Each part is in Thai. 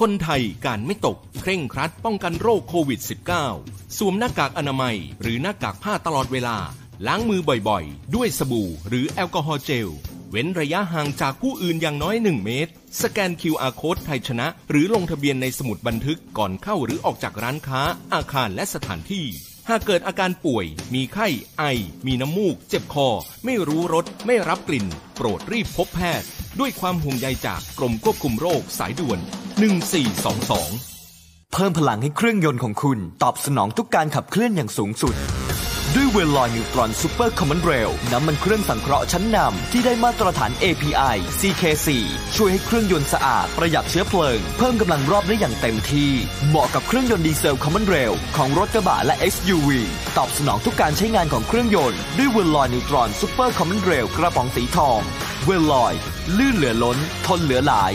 คนไทยการไม่ตก เคร่งครัดป้องกันโรคโควิด -19 สวมหน้ากากอนามัย หรือหน้ากากผ้าตลอดเวลา ล้างมือบ่อยๆ ด้วยสบู่ หรือแอลกอฮอล์เจล เว้นระยะห่างจากผู้อื่นอย่างน้อย 1 เมตร สแกน QR Code ไทยชนะ หรือลงทะเบียนในสมุดบันทึกก่อนเข้าหรือออกจากร้านค้า อาคารและสถานที่ หากเกิดอาการป่วย มีไข้ ไอ มีน้ำมูก เจ็บคอ ไม่รู้รส ไม่รับกลิ่น โปรดรีบพบแพทย์ ด้วยความห่วงใยจากกรมควบคุมโรคสายด่วน 1422 เพิ่มพลังให้เครื่องยนต์ของคุณตอบสนองทุกการขับเคลื่อนอย่างสูงสุด ด้วยเวลลอยนิวตรอนซูเปอร์คอมมอนเรลน้ำมันเครื่องสังเคราะห์ชั้นนำที่ได้มาตรฐาน API CK4 ช่วยให้เครื่องยนต์สะอาดประหยัดเชื้อเพลิง เพิ่มกำลังรอบได้อย่างเต็มที่ เหมาะกับเครื่องยนต์ดีเซลคอมมอนเรลของรถกระบะและ SUV ตอบสนองทุกการใช้งานของเครื่องยนต์ด้วยเวลลอยนิวตรอนซูเปอร์คอมมอนเรลกระป๋องสีทอง เวลลอย ลื่นเหลือล้น ทนเหลือหลาย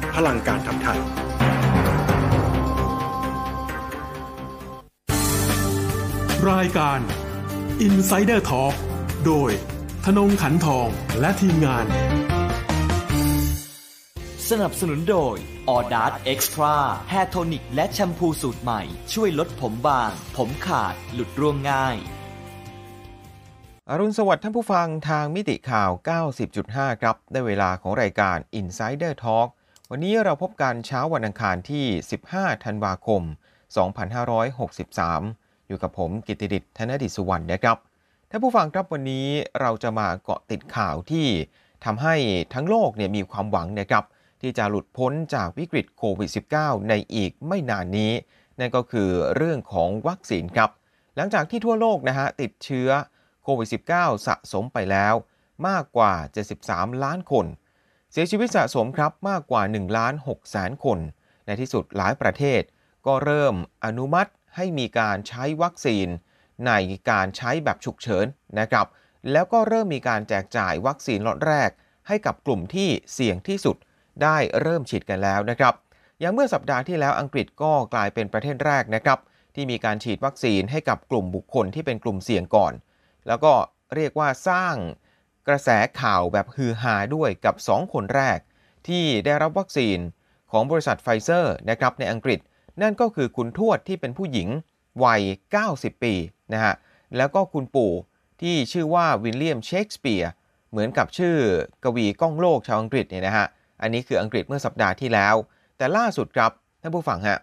พลังการทำไทย รายการ Insider Talk โดยธนงขันทองและทีมงาน สนับสนุนโดยออดาร์ Extra แฮร์โทนิกและแชมพูสูตรใหม่ ช่วยลดผมบาง ผมขาด หลุดร่วงง่ายอรุณสวัสดิ์ท่านผู้ฟังทางมิติข่าว 90.5 ครับ ได้เวลาของรายการ Insider Talk วันนี้เราพบกันเช้าวันอังคารที่ 15 ธันวาคม 2563 อยู่กับผมกิติดิษธนดิษสุวรรณนะครับท่านผู้ฟังครับวันนี้เราจะมาเกาะติดข่าวที่ทำให้ทั้งโลกเนี่ยมีความหวังนะครับที่จะหลุดพ้นจากวิกฤตโควิด -19 ในอีกไม่นานนี้ นั่นก็คือเรื่องของวัคซีนครับ หลังจากที่ทั่วโลกนะฮะติดเชื้อโควิด -19 สะสมไปแล้วมากกว่า 73 ล้านคน เสียชีวิตสะสมครับมากกว่า1ล้าน6แสนคน ในที่สุดหลายประเทศ ก็เริ่มอนุมัติให้มีการใช้วัคซีน ในการใช้แบบฉุกเฉินนะครับ แล้วก็เริ่มมีการแจกจ่ายวัคซีนล็อตแรก ให้กับกลุ่มที่เสี่ยงที่สุดได้เริ่มฉีดกันแล้วนะครับอย่างเมื่อสัปดาห์ที่แล้วอังกฤษก็กลายเป็นประเทศแรกนะครับ ที่มีการฉีดวัคซีนให้กับกลุ่มบุคคลที่เป็นกลุ่มเสี่ยงก่อน แล้วก็เรียกว่าสร้าง กระแสข่าวแบบฮือฮาด้วยกับ 2 คนแรก ที่ได้รับวัคซีนของบริษัทไฟเซอร์นะครับในอังกฤษ นั่นก็คือคุณทวดที่เป็นผู้หญิงวัย 90 ปีนะฮะแล้วก็คุณปู่ที่ชื่อว่าวิลเลียมเชกสเปียร์เหมือนกับชื่อกวีก้องโลกชาวอังกฤษเนี่ยนะฮะอันนี้คืออังกฤษเมื่อสัปดาห์ที่แล้ว แต่ล่าสุดครับท่านผู้ฟังฮะ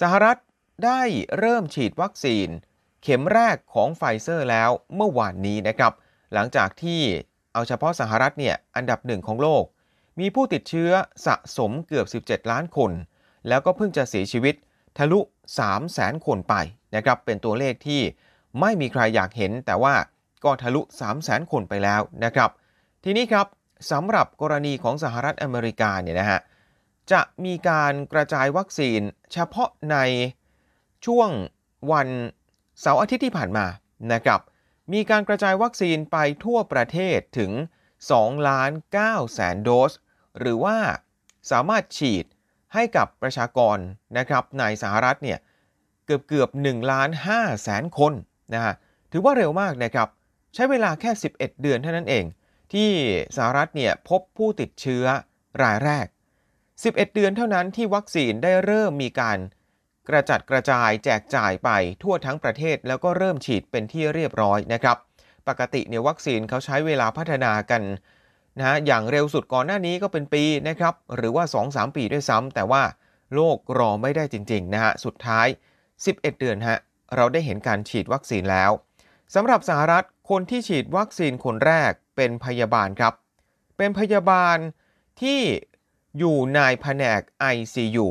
สหรัฐได้เริ่มฉีดวัคซีน เข็มแรกของไฟเซอร์แล้วเมื่อวานนี้นะครับ หลังจากที่ เอาเฉพาะสหรัฐเนี่ยอันดับหนึ่งของโลก มีผู้ติดเชื้อสะสมเกือบ 17 ล้านคน แล้วก็เพิ่งจะเสียชีวิตทะลุ 3 0 0แสนคนไปนะครับเป็นตัวเลขที่ไม่มีใครอยากเห็น แต่ว่าก็ทะลุ 3 0 0แสนคนไปแล้วนะครับ ทีนี้ครับสำหรับกรณีของสหรัฐอเมริกาเนี่ยนะฮะจะมีการกระจายวัคซีนเฉพาะในช่วงวันเสาร์อาทิตย์ที่ผ่านมานะครับ มีการกระจายวัคซีนไปทั่วประเทศถึง2ล้าน9แสนโดส หรือว่าสามารถฉีดให้กับประชากรนะครับในสหรัฐเนี่ยเกือบเกือบ1ล้าน5แสนคนนะฮะถือว่าเร็วมากนะครับใช้เวลาแค่ 11 เดือนเท่านั้นเอง ที่สหรัฐเนี่ยพบผู้ติดเชื้อรายแรก 11 เดือนเท่านั้นที่วัคซีนได้เริ่มมีการ กระจัดกระจายแจกจ่ายไปทั่วทั้งประเทศแล้วก็เริ่มฉีดเป็นที่เรียบร้อยนะครับ ปกติเนี่ยวัคซีนเขาใช้เวลาพัฒนากันนะอย่างเร็วสุดก่อนหน้านี้ก็เป็นปีนะครับ หรือว่า 2-3 ปีด้วยซ้ำแต่ว่าโลกรอไม่ได้จริงๆนะฮะสุดท้าย 11 เดือนฮะเราได้เห็นการฉีดวัคซีนแล้วสำหรับสหรัฐคนที่ฉีดวัคซีนคนแรกเป็นพยาบาลครับ เป็นพยาบาลที่อยู่ในแผนก ICU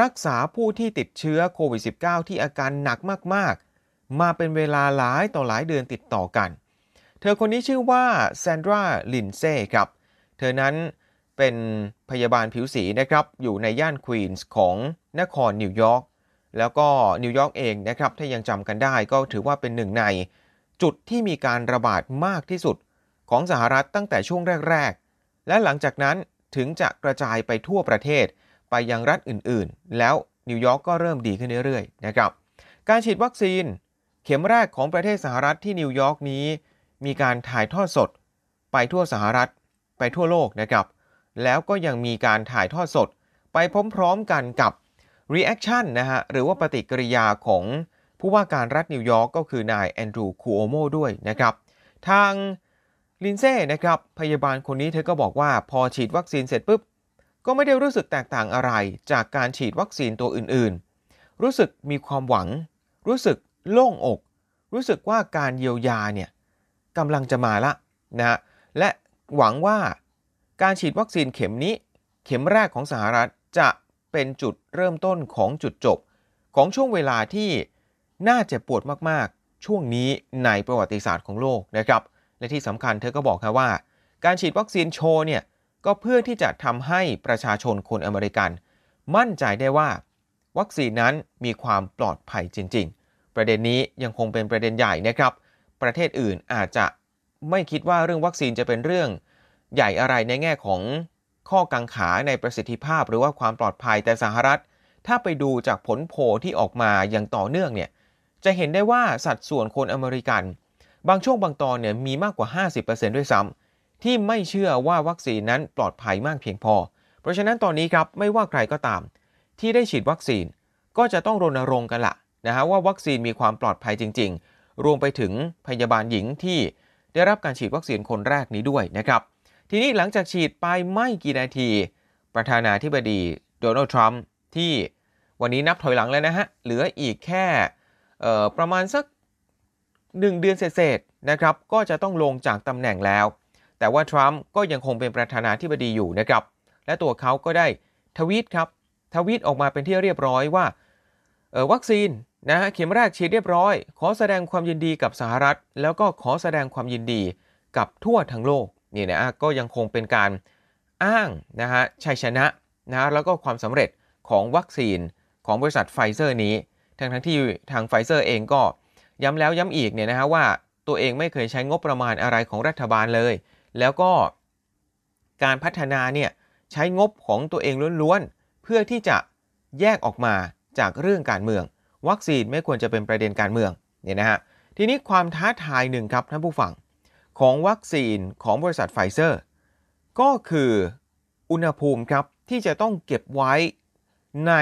รักษาผู้ที่ติดเชื้อโควิด -19 ที่อาการหนักมากๆ มาเป็นเวลาหลายต่อหลายเดือนติดต่อกัน เธอคนนี้ชื่อว่าแซนดราลินเซ่ครับ เธอนั้นเป็นพยาบาลผิวสีนะครับ อยู่ในย่านควีนส์ของนครนิวยอร์ก แล้วก็นิวยอร์กเองนะครับ ถ้ายังจำกันได้ก็ถือว่าเป็นหนึ่งใน จุดที่มีการระบาดมากที่สุดของสหรัฐตั้งแต่ช่วงแรก ๆ และหลังจากนั้นถึงจะกระจายไปทั่วประเทศ ไปยังรัฐอื่นๆ แล้วนิวยอร์กก็เริ่มดีขึ้นเรื่อยๆนะครับ การฉีดวัคซีนเข็มแรกของประเทศสหรัฐที่นิวยอร์กนี้ มีการถ่ายทอดสด ไปทั่วสหรัฐ ไปทั่วโลกนะครับ แล้วก็ยังมีการถ่ายทอดสด ไปพร้อมๆกันกับ reaction นะฮะหรือว่าปฏิกิริยาของผู้ว่าการรัฐนิวยอร์กก็คือนายแอนดรูคูโอโมด้วยนะครับ ทางลินเซ่นะครับพยาบาลคนนี้เธอก็บอกว่าพอฉีดวัคซีนเสร็จปุ๊บ ก็ไม่ได้รู้สึกแตกต่างอะไรจากการฉีดวัคซีนตัวอื่นๆ รู้สึกมีความหวัง รู้สึกโล่งอก รู้สึกว่าการเยียวยาเนี่ยกำลังจะมาละนะฮะและหวังว่าการฉีดวัคซีนเข็มนี้ เข็มแรกของสหรัฐจะเป็นจุดเริ่มต้นของจุดจบ ของช่วงเวลาที่น่าเจ็บปวดมากๆ ช่วงนี้ในประวัติศาสตร์ของโลกนะครับ และที่สำคัญเธอก็บอกครับว่า การฉีดวัคซีนโชว์เนี่ย ก็เพื่อที่จะทำให้ประชาชนคนอเมริกัน มั่นใจได้ว่า วัคซีนนั้นมีความปลอดภัยจริง ๆ ประเด็นนี้ยังคงเป็นประเด็นใหญ่นะครับ ประเทศอื่นอาจจะไม่คิดว่าเรื่องวัคซีนจะเป็นเรื่องใหญ่อะไรในแง่ของข้อกังขาในประสิทธิภาพหรือว่าความปลอดภัยแต่สหรัฐ ถ้าไปดูจากผลโพลที่ออกมาอย่างต่อเนื่องเนี่ยจะเห็นได้ว่าสัดส่วนคนอเมริกัน บางช่วงบางตอนเนี่ยมีมากกว่า 50%ด้วยซ้ำ ที่ไม่เชื่อว่าวัคซีนนั้นปลอดภัยมากเพียงพอ เพราะฉะนั้นตอนนี้ครับไม่ว่าใครก็ตาม ที่ได้ฉีดวัคซีนก็จะต้องรณรงค์กันละนะฮะว่าวัคซีนมีความปลอดภัยจริง ๆ รวมไปถึงพยาบาลหญิงที่ได้รับการฉีดวัคซีนคนแรกนี้ด้วยนะครับ ทีนี้หลังจากฉีดไปไม่กี่นาที ประธานาธิบดีโดนัลด์ทรัมป์ที่วันนี้นับถอยหลังแล้วนะฮะ เหลืออีกแค่ประมาณสัก 1 เดือนเศษๆนะครับ ก็จะต้องลงจากตำแหน่งแล้ว แต่ว่าทรัมป์ก็ยังคงเป็นประธานาธิบดีอยู่นะครับ และตัวเขาก็ได้ทวีตครับทวีตออกมาเป็นที่เรียบร้อยว่าวัคซีนนะฮะเข็มแรกฉีดเรียบร้อย ขอแสดงความยินดีกับสหรัฐ แล้วก็ขอแสดงความยินดีกับทั่วทั้งโลกนี่นะก็ยังคงเป็นการอ้างนะฮะชัยชนะนะแล้วก็ความสำเร็จของวัคซีนของบริษัทไฟเซอร์นี้ ทั้งทั้งที่ทางไฟเซอร์เองก็ย้ำแล้วย้ำอีกเนี่ยนะฮะว่าตัวเองไม่เคยใช้งบประมาณอะไรของรัฐบาลเลย แล้วก็การพัฒนาเนี่ยใช้งบของตัวเองล้วนๆ เพื่อที่จะแยกออกมาจากเรื่องการเมือง วัคซีนไม่ควรจะเป็นประเด็นการเมืองเนี่ยนะฮะทีนี้ความท้าทายหนึ่งครับท่านผู้ฟังของวัคซีนของบริษัทไฟเซอร์ ก็คืออุณหภูมิครับที่จะต้องเก็บไว้ใน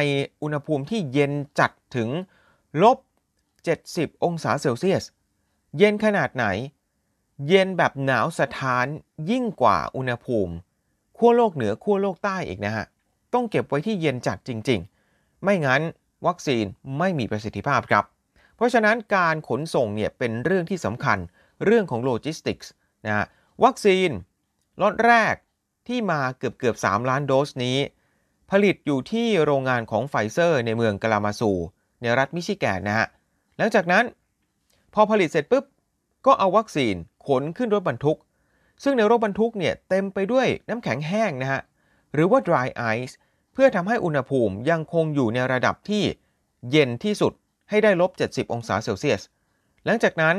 อุณหภูมิที่เย็นจัดถึงลบ 70 องศาเซลเซียส เย็นขนาดไหน เย็นแบบหนาวสะท้านยิ่งกว่าอุณหภูมิขั้วโลกเหนือขั้วโลกใต้อีกนะฮะ ต้องเก็บไว้ที่เย็นจัดจริง ๆ ไม่งั้นวัคซีนไม่มีประสิทธิภาพครับ เพราะฉะนั้นการขนส่งเนี่ยเป็นเรื่องที่สำคัญเรื่องของโลจิสติกส์นะฮะวัคซีนล็อตแรกที่มาเกือบเกือบ 3 ล้านโดสนี้ ผลิตอยู่ที่โรงงานของไฟเซอร์ในเมืองคาลามาซู ในรัฐมิชิแกนนะฮะหลังจากนั้น พอผลิตเสร็จปุ๊บก็เอาวัคซีน ขนขึ้นรถบรรทุก ซึ่งในรถบรรทุกเนี่ยเต็มไปด้วยน้ำแข็งแห้งนะฮะ หรือว่า dry ice เพื่อทำให้อุณหภูมิยังคงอยู่ในระดับที่เย็นที่สุดให้ได้ลบ 70 องศาเซลเซียส หลังจากนั้น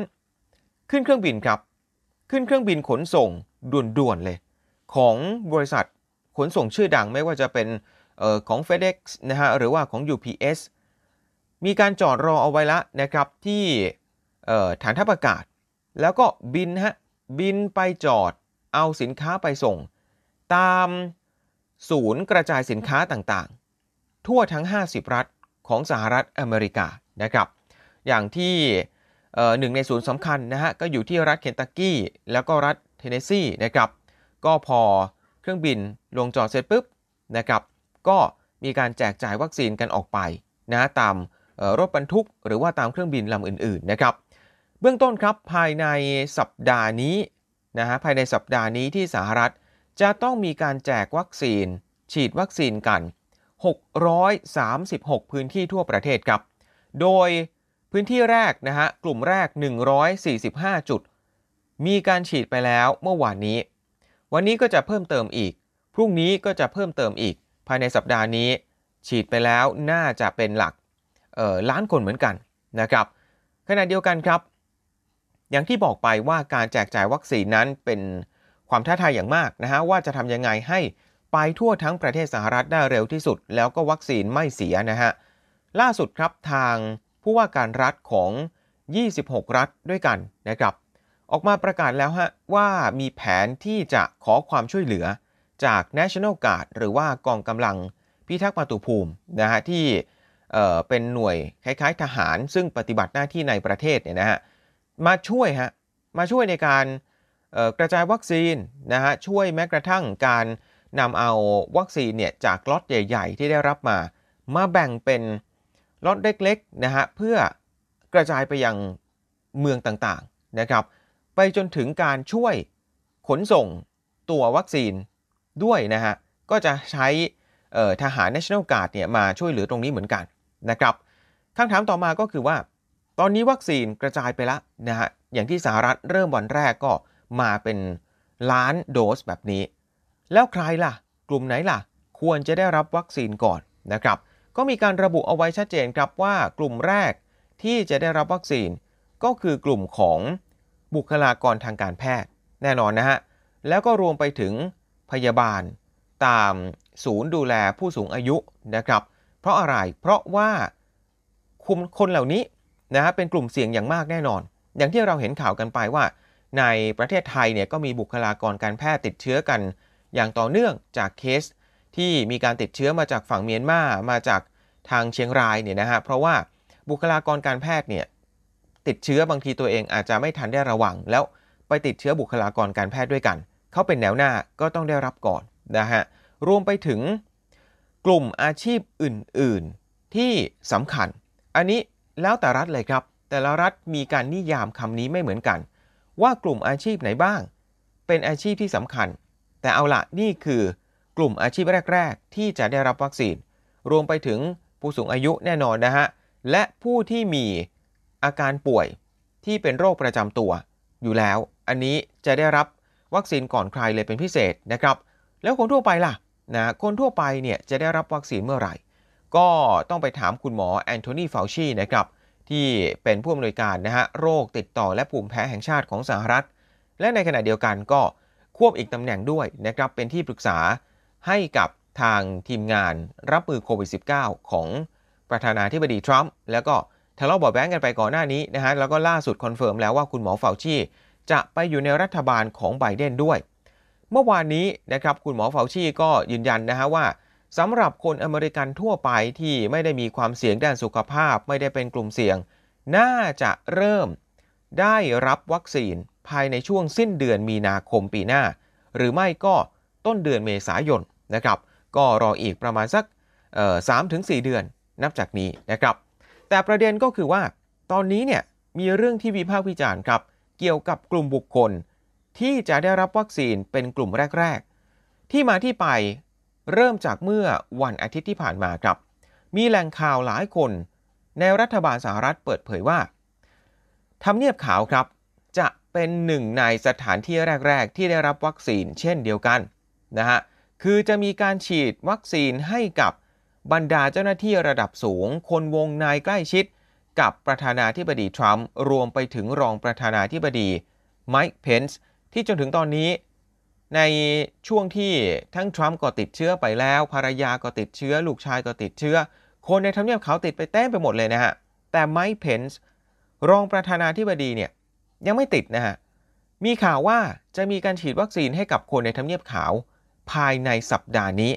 ขึ้นเครื่องบินครับ ขึ้นเครื่องบินขนส่งด่วนๆเลย ของบริษัทขนส่งชื่อดังไม่ว่าจะเป็นออของ FedEx นะฮะหรือว่าของ UPS มีการจอดรอเอาไว้ละนะครับที่ฐานทัพอากาศ แล้วก็บินฮะบินไปจอดเอาสินค้าไปส่ง ตามศูนย์กระจายสินค้าต่างๆ ทั่วทั้ง 50 รัฐของสหรัฐอเมริกานะครับอย่างที่หนึ่งในศูนย์สำคัญนะฮะก็อยู่ที่รัฐเคนตักกี้ แล้วก็รัฐเทนเนสซีนะครับก็พอเครื่องบินลงจอดเสร็จปุ๊บนะครับก็มีการแจกจ่ายวัคซีนกันออกไปนะตามรถบรรทุก หรือว่าตามเครื่องบินลำอื่นๆนะครับ เบื้องต้นครับภายในสัปดาห์นี้นะฮะภายในสัปดาห์นี้ที่สหรัฐจะต้องมีการแจกวัคซีน ฉีดวัคซีนกัน 636 พื้นที่ทั่วประเทศครับ โดยพื้นที่แรกนะฮะกลุ่มแรก 145 จุด มีการฉีดไปแล้วเมื่อวานนี้ วันนี้ก็จะเพิ่มเติมอีก พรุ่งนี้ก็จะเพิ่มเติมอีก ภายในสัปดาห์นี้ ฉีดไปแล้วน่าจะเป็นหลักล้านคนเหมือนกันนะครับขณะเดียวกันครับ อย่างที่บอกไปว่าการแจกจ่ายวัคซีนนั้นเป็นความท้าทายอย่างมากนะฮะว่าจะทำยังไงให้ไปทั่วทั้งประเทศสหรัฐได้เร็วที่สุด แล้วก็วัคซีนไม่เสียนะฮะล่าสุดครับทางผู้ว่าการรัฐของ 26 รัฐด้วยกันนะครับ ออกมาประกาศแล้วฮะว่ามีแผนที่จะขอความช่วยเหลือจาก National Guard หรือว่ากองกำลังพิทักษ์มาตุภูมินะฮะที่เเป็นหน่วยคล้ายๆทหารซึ่งปฏิบัติหน้าที่ในประเทศเนี่ยนะฮะ มาช่วยฮะมาช่วยในการกระจายวัคซีนนะฮะช่วยแม้กระทั่งการนำเอาวัคซีนเนี่ยจากล็อตใหญ่ ๆ ที่ได้รับมา มาแบ่งเป็นล็อตเล็กๆนะฮะเพื่อกระจายไปยังเมืองต่างๆนะครับ ไปจนถึงการช่วยขนส่งตัววัคซีนด้วยนะฮะก็จะใช้ทหาร National Guard เนี่ยมาช่วยเหลือตรงนี้เหมือนกันนะครับคำถามต่อมาก็คือว่า ตอนนี้วัคซีนกระจายไปแล้วนะฮะอย่างที่สหรัฐเริ่มวันแรกก็มาเป็นล้านโดสแบบนี้ แล้วใครล่ะ กลุ่มไหนล่ะ ควรจะได้รับวัคซีนก่อนนะครับ ก็มีการระบุเอาไว้ชัดเจนครับว่ากลุ่มแรกที่จะได้รับวัคซีน ก็คือกลุ่มของบุคลากรทางการแพทย์ แน่นอนนะฮะ แล้วก็รวมไปถึงพยาบาล ตามศูนย์ดูแลผู้สูงอายุนะครับ เพราะอะไรเพราะว่าคุมคนเหล่านี้ นะฮะเป็นกลุ่มเสี่ยงอย่างมากแน่นอน อย่างที่เราเห็นข่าวกันไปว่า ในประเทศไทยเนี่ยก็มีบุคลากรการแพทย์ติดเชื้อกัน อย่างต่อเนื่องจากเคสที่มีการติดเชื้อมาจากฝั่งเมียนมามาจากทางเชียงรายเนี่ยนะฮะเพราะว่าบุคลากรการแพทย์เนี่ยติดเชื้อบางทีตัวเองอาจจะไม่ทันได้ระวัง แล้วไปติดเชื้อบุคลากรการแพทย์ด้วยกัน เขาเป็นแนวหน้าก็ต้องได้รับก่อนนะฮะรวมไปถึงกลุ่มอาชีพอื่น ๆ ที่สำคัญ อันนี้ แล้วแต่รัฐเลยครับ แต่ละรัฐมีการนิยามคำนี้ไม่เหมือนกัน ว่ากลุ่มอาชีพไหนบ้าง เป็นอาชีพที่สำคัญ แต่เอาละนี่คือกลุ่มอาชีพแรก ๆ ที่จะได้รับวัคซีน รวมไปถึงผู้สูงอายุแน่นอนนะฮะ และผู้ที่มีอาการป่วยที่เป็นโรคประจำตัว อยู่แล้ว อันนี้จะได้รับวัคซีนก่อนใครเลยเป็นพิเศษนะครับ แล้วคนทั่วไปล่ะนะคนทั่วไปเนี่ยจะได้รับวัคซีนเมื่อไหร่ ก็ต้องไปถามคุณหมอแอนโทนีเฟาวชีนะครับที่เป็นผู้อำนวยการนะฮะโรคติดต่อและภูมิแพ้แห่งชาติของสหรัฐ และในขณะเดียวกันก็ควบอีกตำแหน่งด้วยนะครับเป็นที่ปรึกษาให้กับทางทีมงานรับมือโควิด -19 ของประธานาธิบดีทรัมป์แล้วก็ทะเลาะเบาะแว้งกันไปก่อนหน้านี้นะฮะแล้วก็ล่าสุด confirm แล้วว่าคุณหมอเฟาชีจะไปอยู่ในรัฐบาลของไบเดนด้วย เมื่อวานนี้นะครับคุณหมอเฟาชีก็ยืนยันนะฮะว่า สำหรับคนอเมริกันทั่วไปที่ไม่ได้มีความเสี่ยงด้านสุขภาพ ไม่ได้เป็นกลุ่มเสี่ยง น่าจะเริ่มได้รับวัคซีนภายในช่วงสิ้นเดือนมีนาคมปีหน้า หรือไม่ก็ต้นเดือนเมษายนนะครับ ก็รออีกประมาณสักสามถึงสเดือนนับจากนี้นะครับ แต่ประเด็นก็คือว่า ตอนนี้เนี่ยมีเรื่องที่วิพากษ์วิจารณ์ครับ เกี่ยวกับกลุ่มบุคคล ที่จะได้รับวัคซีนเป็นกลุ่มแรก ๆ ที่มาที่ไป เริ่มจากเมื่อวันอาทิตย์ที่ผ่านมาครับ มีแหล่งข่าวหลายคน ในรัฐบาลสหรัฐเปิดเผยว่าทำเนียบขาวครับ จะเป็นหนึ่งในสถานที่แรก ๆ ที่ได้รับวัคซีนเช่นเดียวกันนะฮะคือจะมีการฉีดวัคซีนให้กับบรรดาเจ้าหน้าที่ระดับสูง คนวงในใกล้ชิด กับประธานาธิบดีทรัมป์รวมไปถึงรองประธานาธิบดีไมค์เพนส์ที่จนถึงตอนนี้ ในช่วงที่ทั้งทรัมป์ก็ติดเชื้อไปแล้ว ภรรยาก็ติดเชื้อ ลูกชายก็ติดเชื้อ คนในทำเนียบขาวติดไปเต้มไปหมดเลยนะฮะ แต่ไมค์เพนส์รองประธานาธิบดีเนี่ยยังไม่ติดนะฮะ มีข่าวว่าจะมีการฉีดวัคซีนให้กับคนในทำเนียบขาว ภายในสัปดาห์นี้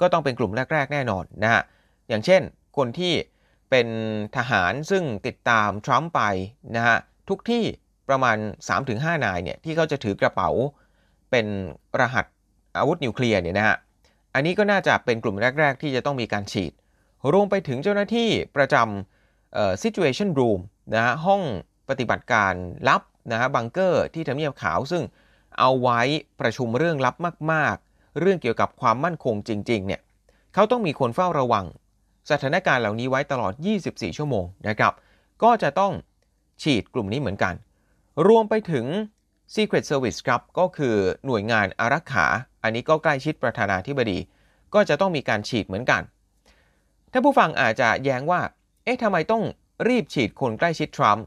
ก็ต้องเป็นกลุ่มแรก ๆ แน่นอนนะฮะ อย่างเช่น คนที่เป็นทหารซึ่งติดตามทรัมป์ไปนะฮะทุกที่ประมาณ 3-5 นายเนี่ยที่เขาจะถือกระเป๋า เป็นรหัสอาวุธนิวเคลียร์เนี่ยนะฮะ อันนี้ก็น่าจะเป็นกลุ่มแรก ๆ ที่จะต้องมีการฉีด รวมไปถึงเจ้าหน้าที่ประจำ situation room นะฮะ ห้องปฏิบัติการลับนะฮะบังเกอร์ที่ทำเนียบขาวซึ่งเอาไว้ประชุมเรื่องลับมาก ๆ เรื่องเกี่ยวกับความมั่นคงจริง ๆ เนี่ยเขาต้องมีคนเฝ้าระวัง สถานการณ์เหล่านี้ไว้ตลอด 24 ชั่วโมงนะครับ ก็จะต้องฉีดกลุ่มนี้เหมือนกัน รวมไปถึง Secret Service ครับก็คือหน่วยงานอารักขา อันนี้ก็ใกล้ชิดประธานาธิบดี ก็จะต้องมีการฉีดเหมือนกันถ้าผู้ฟังอาจจะแย้งว่า เอ๊ะทำไมต้องรีบฉีดคนใกล้ชิดทรัมป์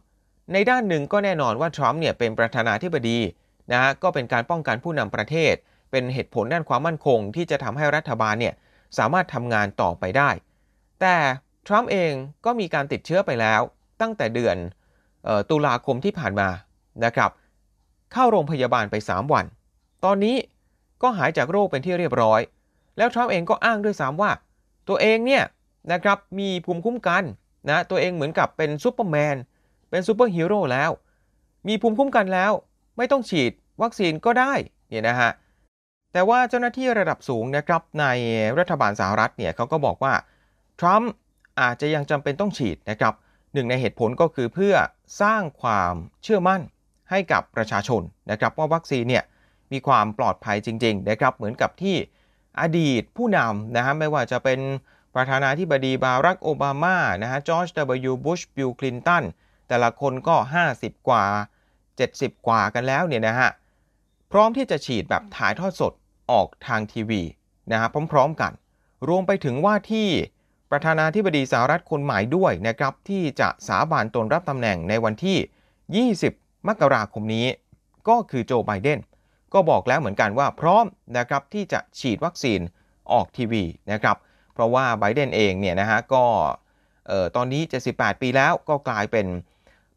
ในด้านหนึ่งก็แน่นอนว่าทรัมป์เนี่ยเป็นประธานาธิบดีนะฮะก็เป็นการป้องกันผู้นำประเทศ เป็นเหตุผลด้านความมั่นคง ที่จะทำให้รัฐบาลเนี่ยสามารถทำงานต่อไปได้ แต่ทรัมป์เองก็มีการติดเชื้อไปแล้ว ตั้งแต่เดือนตุลาคมที่ผ่านมานะครับ เข้าโรงพยาบาลไป 3 วัน ตอนนี้ก็หายจากโรคเป็นที่เรียบร้อย แล้วทรัมป์เองก็อ้างด้วยซ้ำว่า ตัวเองเนี่ยนะครับมีภูมิคุ้มกันนะตัวเองเหมือนกับเป็นซูเปอร์แมนเป็นซูเปอร์ฮีโร่แล้ว มีภูมิคุ้มกันแล้ว ไม่ต้องฉีดวัคซีนก็ได้เนี่ยนะฮะแต่ว่าเจ้าหน้าที่ระดับสูงนะครับในรัฐบาลสหรัฐเนี่ยเขาก็บอกว่าทรัมป์อาจจะยังจำเป็นต้องฉีดนะครับหนึ่งในเหตุผลก็คือเพื่อสร้างความเชื่อมั่น ให้กับประชาชนนะครับว่าวัคซีนเนี่ยมีความปลอดภัยจริงๆนะครับเหมือนกับที่อดีตผู้นำนะฮะไม่ว่าจะเป็นประธานาธิบดีบารักโอบามานะฮะจอร์จดับยูบุชบิลคลินตันแต่ละคนก็ 50 กว่า 70 กว่ากันแล้วเนี่ยนะฮะพร้อมที่จะฉีดแบบถ่ายทอดสดออกทางทีวีนะฮะพร้อมๆกัน รวมไปถึงว่าที่ประธานาธิบดีสหรัฐคนใหม่ด้วยนะครับที่จะสาบานตนรับตำแหน่งในวันที่ 20 มกราคมนี้ ก็คือโจไบเดนก็บอกแล้วเหมือนกันว่าพร้อมนะครับที่จะฉีดวัคซีนออกทีวีนะครับ เพราะว่าไบเดนเองเนี่ยนะฮะก็ตอนนี้ 78 ปีแล้วก็กลายเป็น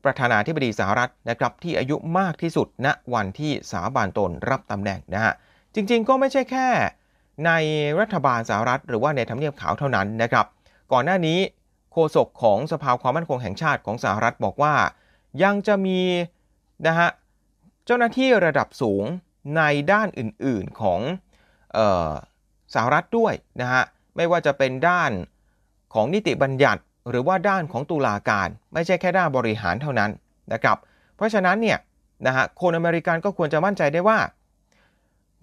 ประธานาธิบดีสหรัฐนะครับที่อายุมากที่สุดณวันที่สาบานตนรับตำแหน่งนะฮะจริงๆก็ไม่ใช่แค่ในรัฐบาลสหรัฐ หรือว่าในทำเนียบขาวเท่านั้นนะครับ ก่อนหน้านี้โฆษกของสภาความมั่นคงแห่งชาติของสหรัฐบอกว่า ยังจะมี นะฮะเจ้าหน้าที่ระดับสูงในด้านอื่นๆของออสหรัฐด้วยนะฮะไม่ว่าจะเป็นด้านของนิติบัญญัติ หรือว่าด้านของตุลาการ ไม่ใช่แค่ด้านบริหารเท่านั้นนะครับ เพราะฉะนั้นเนี่ยนะฮะคนอเมริกันก็ควรจะมั่นใจได้ว่า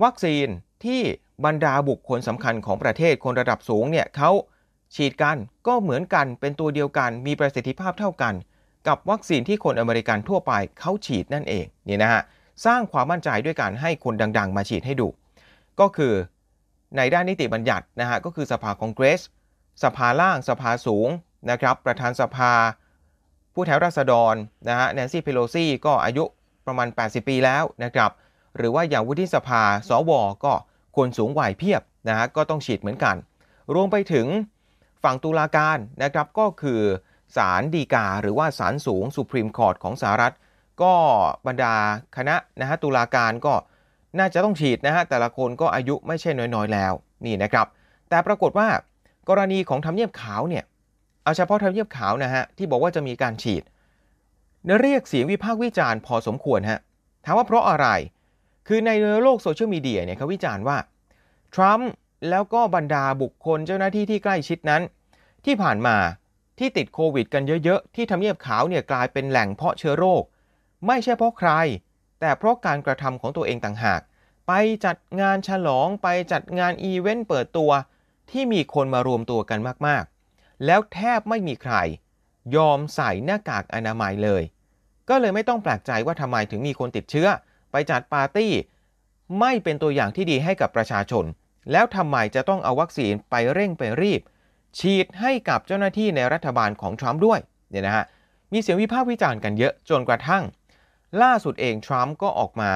วัคซีนที่บรรดาบุคคลสำคัญของประเทศคนระดับสูงเนี่ยเขาฉีดกันก็เหมือนกันเป็นตัวเดียวกันมีประสิทธิภาพเท่ากัน กับวัคซีนที่คนอเมริกันทั่วไปเขาฉีดนั่นเองนี่นะฮะสร้างความมั่นใจด้วยการให้คนดัง ๆ มาฉีดให้ดู ก็คือในด้านนิติบัญญัตินะฮะก็คือสภาคองเกรส สภาล่างสภาสูงนะครับประธานสภา ผู้แทนราษฎรนะฮะแนนซี่เพโลซี่ก็อายุประมาณ 80 ปีแล้วนะครับหรือว่าอย่างวุฒิสภาสวก็คนสูงวัยเพียบนะฮะก็ต้องฉีดเหมือนกัน รวมไปถึงฝั่งตุลาการนะครับก็คือ ศาลฎีกา หรือว่าศาลสูง Supreme Court ของสหรัฐ ก็บรรดาคณะนะฮะตุลาการก็น่าจะต้องฉีดนะฮะแต่ละคนก็อายุไม่ใช่น้อยๆแล้วนี่นะครับ แต่ปรากฏว่ากรณีของทำเนียบขาวเนี่ยเอาเฉพาะทำเนียบขาวนะฮะที่บอกว่าจะมีการฉีดเรียกเสียงวิพากษ์วิจารณ์พอสมควรฮะถามว่าเพราะอะไร คือในโลกโซเชียลมีเดียเนี่ยเขาวิจารณ์ว่าทรัมป์แล้วก็บรรดาบุคคลเจ้าหน้าที่ที่ใกล้ชิดนั้น ที่ผ่านมา ที่ติดโควิดกันเยอะๆ ที่ทำเนียบขาวเนี่ยกลายเป็นแหล่งเพาะเชื้อโรค ไม่ใช่เพราะใคร แต่เพราะการกระทำของตัวเองต่างหาก ไปจัดงานฉลองไปจัดงานอีเวนต์เปิดตัว ที่มีคนมารวมตัวกันมากๆ แล้วแทบไม่มีใคร ยอมใส่หน้ากากอนามัยเลย ก็เลยไม่ต้องแปลกใจว่าทำไมถึงมีคนติดเชื้อ ไปจัดปาร์ตี้ ไม่เป็นตัวอย่างที่ดีให้กับประชาชน แล้วทำไมจะต้องเอาวัคซีนไปเร่งไปรีบ ฉีดให้กับเจ้าหน้าที่ในรัฐบาลของทรัมป์ด้วยเนี่ยนะฮะมีเสียงวิพากษ์วิจารณ์กันเยอะจนกระทั่ง ล่าสุดเองทรัมป์ก็ออกมา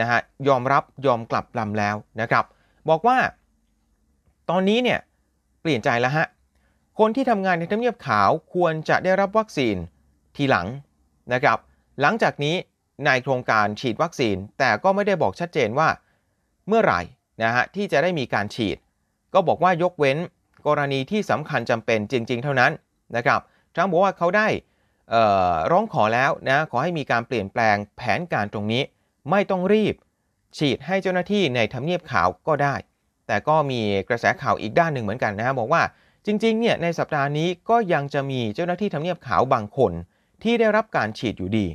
นะฮะยอมรับยอมกลับลำแล้วนะครับ บอกว่า ตอนนี้เนี่ยเปลี่ยนใจแล้วฮะคนที่ทำงานในทำเนียบขาวควรจะได้รับวัคซีนทีหลังนะครับ หลังจากนี้ในโครงการฉีดวัคซีน แต่ก็ไม่ได้บอกชัดเจนว่า เมื่อไหร่นะฮะที่จะได้มีการฉีด ก็บอกว่ายกเว้น กรณีที่สำคัญจำเป็นจริง ๆ เท่านั้นนะครับทรัมป์บอกว่าเขาได้ร้องขอแล้วนะขอให้มีการเปลี่ยนแปลงแผนการตรงนี้ ไม่ต้องรีบ ฉีดให้เจ้าหน้าที่ในทำเนียบขาวก็ได้ แต่ก็มีกระแสข่าวอีกด้านหนึ่งเหมือนกันนะบอกว่าจริงๆเนี่ยในสัปดาห์นี้ก็ยังจะมีเจ้าหน้าที่ทำเนียบขาวบางคนที่ได้รับการฉีดอยู่ดี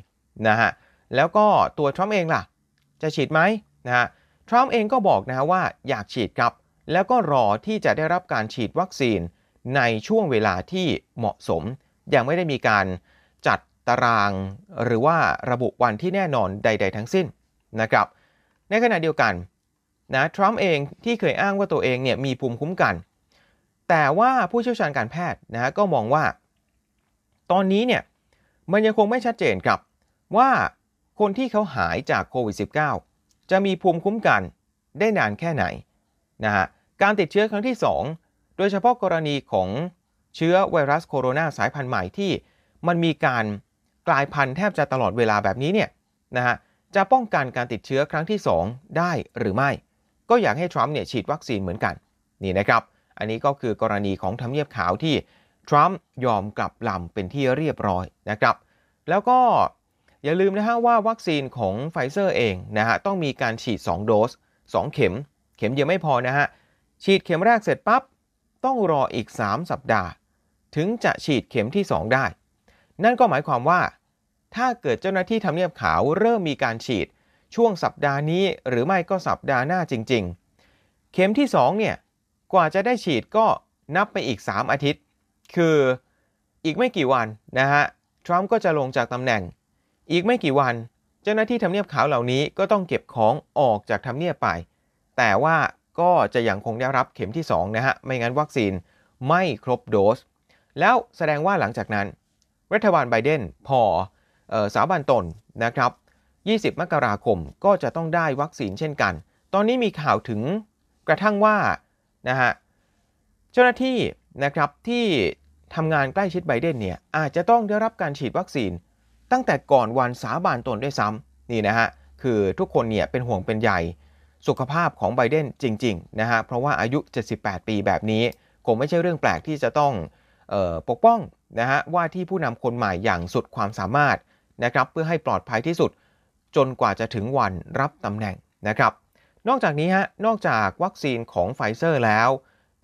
นะฮะแล้วก็ตัวทรัมป์เองล่ะ จะฉีดไหมนะฮะทรัมป์เองก็บอกนะฮะว่าอยากฉีดครับ แล้วก็รอที่จะได้รับการฉีดวัคซีนในช่วงเวลาที่เหมาะสม ยังไม่ได้มีการจัดตารางหรือว่าระบุวันที่แน่นอนใด ๆ ทั้งสิ้นนะครับ ในขณะเดียวกันนะทรัมป์เองที่เคยอ้างว่าตัวเองเนี่ยมีภูมิคุ้มกัน แต่ว่าผู้เชี่ยวชาญการแพทย์นะก็มองว่า ตอนนี้เนี่ยมันยังคงไม่ชัดเจนครับว่าคนที่เขาหายจากโควิด -19 จะมีภูมิคุ้มกันได้นานแค่ไหน นะฮะการติดเชื้อครั้งที่ 2 โดยเฉพาะกรณีของเชื้อไวรัสโคโรนาสายพันธุ์ใหม่ที่มันมีการกลายพันธุ์แทบจะตลอดเวลาแบบนี้เนี่ยนะฮะจะป้องกันการติดเชื้อครั้งที่ 2 ได้หรือไม่ ก็อยากให้ทรัมป์เนี่ยฉีดวัคซีนเหมือนกันนี่นะครับอันนี้ก็คือกรณีของทำเนียบขาวที่ทรัมป์ยอมกลับลำเป็นที่เรียบร้อยนะครับ แล้วก็อย่าลืมนะฮะว่าวัคซีนของไฟเซอร์เองนะฮะต้องมีการฉีด 2 โดส 2 เข็ม เข็มเดียวไม่พอนะฮะ ฉีดเข็มแรกเสร็จปั๊บ ต้องรออีก 3 สัปดาห์ ถึงจะฉีดเข็มที่ 2 ได้ นั่นก็หมายความว่า ถ้าเกิดเจ้าหน้าที่ทำเนียบขาวเริ่มมีการฉีด ช่วงสัปดาห์นี้หรือไม่ก็สัปดาห์หน้าจริง ๆ เข็มที่ 2 เนี่ย กว่าจะได้ฉีดก็นับไปอีก 3 อาทิตย์ คืออีกไม่กี่วันนะฮะ ทรัมป์ก็จะลงจากตำแหน่ง อีกไม่กี่วัน เจ้าหน้าที่ทำเนียบขาวเหล่านี้ก็ต้องเก็บของออกจากทำเนียบไป แต่ว่าก็จะยังคงได้รับเข็มที่2นะฮะ ไม่งั้นวัคซีนไม่ครบโดส แล้วแสดงว่าหลังจากนั้น รัฐบาลไบเดนพอออสาบันตนนะครับ 20 มกราคมก็จะต้องได้วัคซีนเช่นกัน ตอนนี้มีข่าวถึงกระทั่งว่านะฮะเจ้าหน้าที่นะครับที่ทำงานใกล้ชิดไบเดนเนี่ยอาจจะต้องได้รับการฉีดวัคซีน ตั้งแต่ก่อนวันสาบานตนด้วยซ้ำนี่นะฮะคือทุกคนเนี่ยเป็นห่วงเป็นใหญ่ สุขภาพของไบเดนจริงๆนะฮะเพราะว่าอายุ 78 ปีแบบนี้คงไม่ใช่เรื่องแปลกที่จะต้องออปกป้องนะฮะว่าที่ผู้นำคนใหม่อย่างสุดความสามารถนะครับเพื่อให้ปลอดภัยที่สุดจนกว่าจะถึงวันรับตำแหน่งนะครับนอกจากนี้ฮะนอกจากวัคซีนของไฟเซอร์แล้ว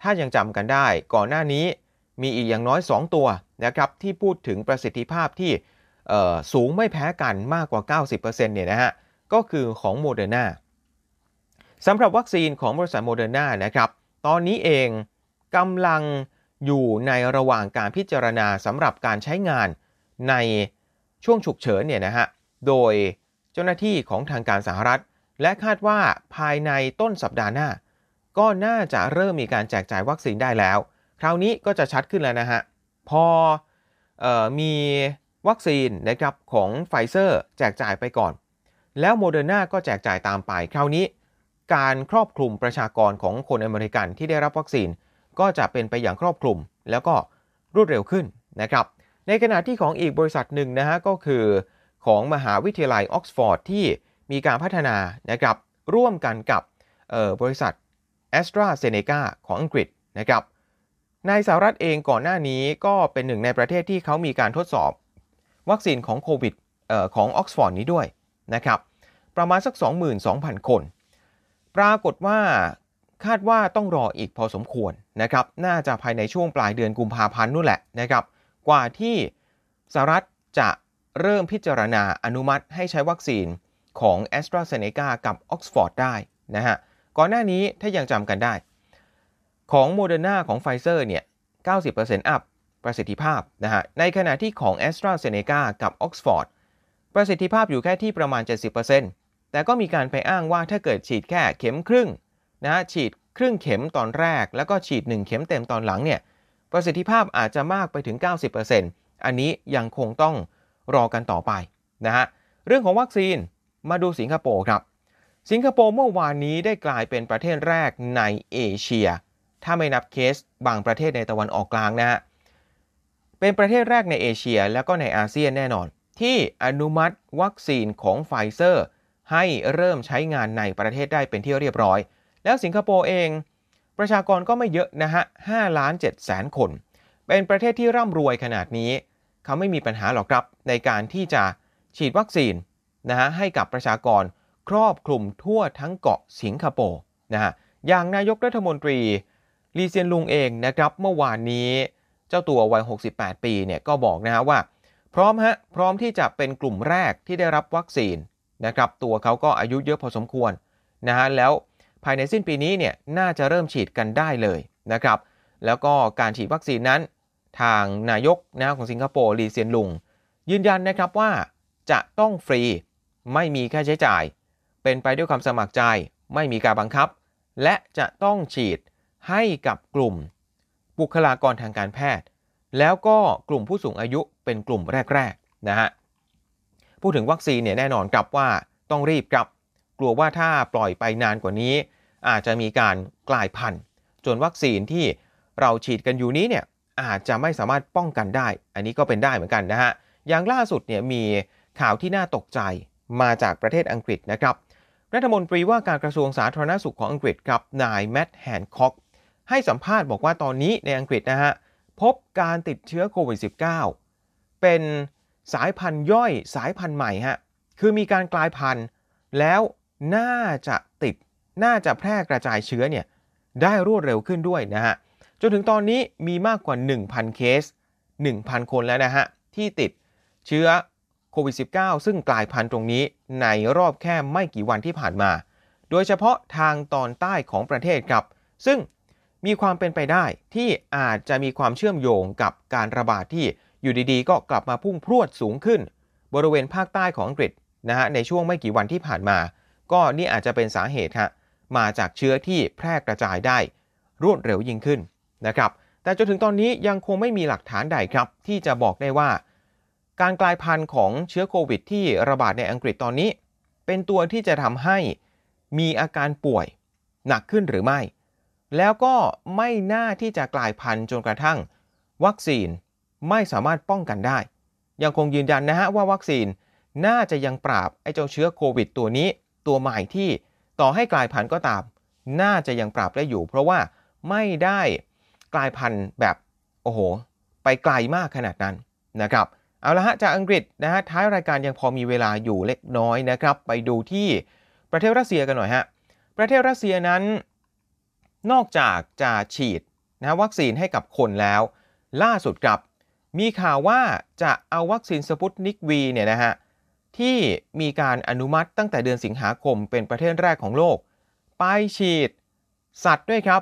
ถ้ายังจำกันได้ก่อนหน้านี้มีอีกอย่างน้อย 2 ตัวนะครับที่พูดถึงประสิทธิภาพที่สูงไม่แพ้กันมากกว่า 90%เนี่ยนะฮะก็คือของโมเดอร์นา สำหรับวัคซีนของบริษัทโมเดอร์นานะครับ ตอนนี้เองกำลังอยู่ในระหว่างการพิจารณาสำหรับการใช้งานในช่วงฉุกเฉินเนี่ยนะฮะ โดยเจ้าหน้าที่ของทางการสหรัฐ และคาดว่าภายในต้นสัปดาห์หน้า ก็น่าจะเริ่มมีการแจกจ่ายวัคซีนได้แล้ว คราวนี้ก็จะชัดขึ้นแล้วนะฮะ พอออมีวัคซีนนะครับของไฟเซอร์แจกจ่ายไปก่อน แล้วโมเดอร์นาก็แจกจ่ายตามไป คราวนี้ การครอบคลุมประชากรของคนอเมริกันที่ได้รับวัคซีน ก็จะเป็นไปอย่างครอบคลุม แล้วก็รวดเร็วขึ้นนะครับ ในขณะที่ของอีกบริษัทหนึ่งนะฮะก็คือ ของมหาวิทยาลัยออกซฟอร์ดที่มีการพัฒนานะครับร่วมกันกับบริษัท AstraZeneca ของอังกฤษนะครับในสหรัฐเองก่อนหน้านี้ก็เป็นหนึ่งในประเทศที่เขามีการทดสอบ วัคซีนของโควิดของออกซฟอร์ดนี้ด้วยนะครับประมาณสัก 22,000 คน ปรากฏว่าคาดว่าต้องรออีกพอสมควรนะครับ น่าจะภายในช่วงปลายเดือนกุมภาพันธ์นู่นแหละนะครับ กว่าที่สหรัฐจะเริ่มพิจารณาอนุมัติให้ใช้วัคซีนของ a s t r a z เซ e c a กับ Oxford ได้นะฮะ ก่อนหน้านี้ถ้ายังจำกันได้ ของ Moderna ของ Pfizer เนี่ย 90%อัพประสิทธิภาพนะฮะ ในขณะที่ของ a s t r a z เซ e c a กับ Oxford ประสิทธิภาพอยู่แค่ที่ประมาณ 70% แต่ก็มีการไปอ้างว่าถ้าเกิดฉีดแค่เข็มครึ่งนะฉีดครึ่งเข็มตอนแรก แล้วก็ฉีด 1 เข็มเต็มตอนหลังเนี่ยประสิทธิภาพอาจจะมากไปถึง 90%อันนี้ยังคงต้องรอกันต่อไปนะฮะเรื่องของวัคซีนมาดูสิงคโปร์ครับ สิงคโปร์เมื่อวานนี้ได้กลายเป็นประเทศแรกในเอเชีย ถ้าไม่นับเคสบางประเทศในตะวันออกกลางนะฮะเป็นประเทศแรกในเอเชียแล้วก็ในอาเซียนแน่นอน ที่อนุมัติวัคซีนของไฟเซอร์ ให้เริ่มใช้งานในประเทศได้เป็นที่เรียบร้อย แล้วสิงคโปร์เอง ประชากรก็ไม่เยอะนะฮะ5ล้าน7แสนคน เป็นประเทศที่ร่ำรวยขนาดนี้ เขาไม่มีปัญหาหรอกครับในการที่จะฉีดวัคซีนนะฮะให้กับประชากรครอบคลุมทั่วทั้งเกาะสิงคโปร์นะฮะอย่างนายกรัฐมนตรีลีเซียนลุงเองนะครับเมื่อวานนี้ เจ้าตัววัย 68 ปีเนี่ยก็บอกนะฮะว่า พร้อมฮะพร้อมที่จะเป็นกลุ่มแรกที่ได้รับวัคซีน นะครับตัวเขาก็อายุเยอะพอสมควรนะฮะแล้วภายในสิ้นปีนี้เนี่ยน่าจะเริ่มฉีดกันได้เลยนะครับแล้วก็การฉีดวัคซีนนั้น ทางนายกนะของสิงคโปร์ลีเซียนลุง ยืนยันนะครับว่าจะต้องฟรีไม่มีค่าใช้จ่ายเเป็นไปด้วยความสมัครใจ ไม่มีการบังคับ และจะต้องฉีดให้กับกลุ่ม บุคลากรทางการแพทย์ แล้วก็กลุ่มผู้สูงอายุเป็นกลุ่มแรก ๆ นะฮะ พูดถึงวัคซีนเนี่ยแน่นอนกับว่าต้องรีบครับ กลัวว่าถ้าปล่อยไปนานกว่านี้ อาจจะมีการกลายพันธุ์จนวัคซีนที่เราฉีดกันอยู่นี้เนี่ยอาจจะไม่สามารถป้องกันได้ อันนี้ก็เป็นได้เหมือนกันนะฮะ อย่างล่าสุดเนี่ยมีข่าวที่น่าตกใจมาจากประเทศอังกฤษนะครับ รัฐมนตรีว่าการกระทรวงสาธารณสุขของอังกฤษครับ นายแมตต์แฮนค็อกให้สัมภาษณ์บอกว่าตอนนี้ในอังกฤษนะฮะ พบการติดเชื้อโควิด -19 เป็น สายพันธุ์ย่อยสายพันธุ์ใหม่ฮะคือมีการกลายพันธุ์ แล้วน่าจะติดน่าจะแพร่กระจายเชื้อเนี่ยได้รวดเร็วขึ้นด้วยนะฮะจนถึงตอนนี้มีมากกว่า 1,000 เคส 1,000 คนแล้วนะฮะที่ติดเชื้อโควิด -19 ซึ่งกลายพันธุ์ตรงนี้ในรอบแค่ไม่กี่วันที่ผ่านมา โดยเฉพาะทางตอนใต้ของประเทศครับ ซึ่งมีความเป็นไปได้ที่อาจจะมีความเชื่อมโยงกับการระบาดที่ อยู่ดีๆ ก็กลับมาพุ่งพรวดสูงขึ้น บริเวณภาคใต้ของอังกฤษนะฮะในช่วงไม่กี่วันที่ผ่านมา ก็นี่อาจจะเป็นสาเหตุฮะมาจากเชื้อที่แพร่กระจายได้ รวดเร็วยิ่งขึ้นนะครับแต่จนถึงตอนนี้ยังคงไม่มีหลักฐานใดครับ ที่จะบอกได้ว่า การกลายพันธุ์ของเชื้อโควิด ที่ระบาดในอังกฤษตอนนี้ เป็นตัวที่จะทำให้มีอาการป่วยหนักขึ้นหรือไม่ แล้วก็ไม่น่าที่จะกลายพันธุ์จนกระทั่ง วัคซีน ไม่สามารถป้องกันได้ ยังคงยืนยันนะฮะว่าวัคซีนน่าจะยังปราบไอ้เจ้าเชื้อโควิด ตัวนี้ ตัวใหม่ที่ต่อให้กลายพันธุ์ก็ตาม น่าจะยังปราบได้อยู่ เพราะว่าไม่ได้กลายพันธุ์แบบโอ้โห ไปไกลมากขนาดนั้นนะครับเอาละฮะจากอังกฤษนะฮะท้ายรายการยังพอมีเวลาอยู่เล็กน้อยนะครับ ไปดูที่ประเทศรัสเซียกันหน่อยฮะประเทศรัสเซียนั้น นอกจากจะฉีดนะวัคซีนให้กับคนแล้ว ล่าสุดกับ มีข่าวว่าจะเอาวัคซีนสปุตนิกวีเนี่ยนะฮะที่มีการอนุมัติตั้งแต่เดือนสิงหาคมเป็นประเทศแรกของโลก ไปฉีด สัตว์ด้วยครับ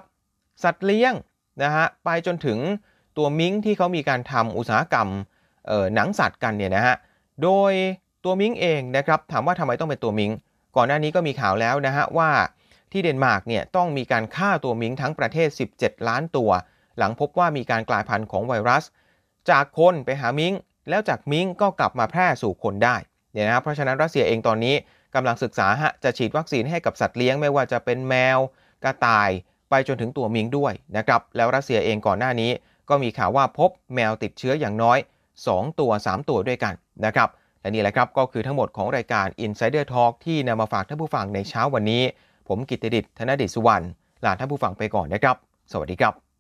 สัตว์เลี้ยงนะฮะไปจนถึงตัวมิงที่เขามีการทำอุตสาหกรรมหนังสัตว์กันเนี่ยนะฮะโดยตัวมิงเองนะครับถามว่าทำไมต้องเป็นตัวมิงก่อนหน้านี้ก็มีข่าวแล้วนะฮะว่าที่เดนมาร์กเนี่ยต้องมีการฆ่าตัวมิงค์ทั้งประเทศ 17 ล้านตัว หลังพบว่ามีการกลายพันธุ์ของไวรัส จากคนไปหามิงค์แล้วจากมิงค์ก็กลับมาแพร่สู่คนได้เนี่ยนะครับเพราะฉะนั้นรัสเซียเองตอนนี้กำลังศึกษาฮะจะฉีดวัคซีนให้กับสัตว์เลี้ยงไม่ว่าจะเป็นแมว กระต่ายไปจนถึงตัวมิงค์ด้วยนะครับแล้วรัสเซียเองก่อนหน้านี้ ก็มีข่าวว่าพบแมวติดเชื้ออย่างน้อย 2 ตัว 3 ตัวด้วยกันนะครับและนี่แหละครับก็คือทั้งหมดของรายการ Insider Talk ที่นำมาฝากท่านผู้ฟังในเช้าวันนี้ ผมกิตติดิษฐ์ธนดิษสุวรรณลาท่านผู้ฟังไปก่อนนะครับ สวัสดีครับ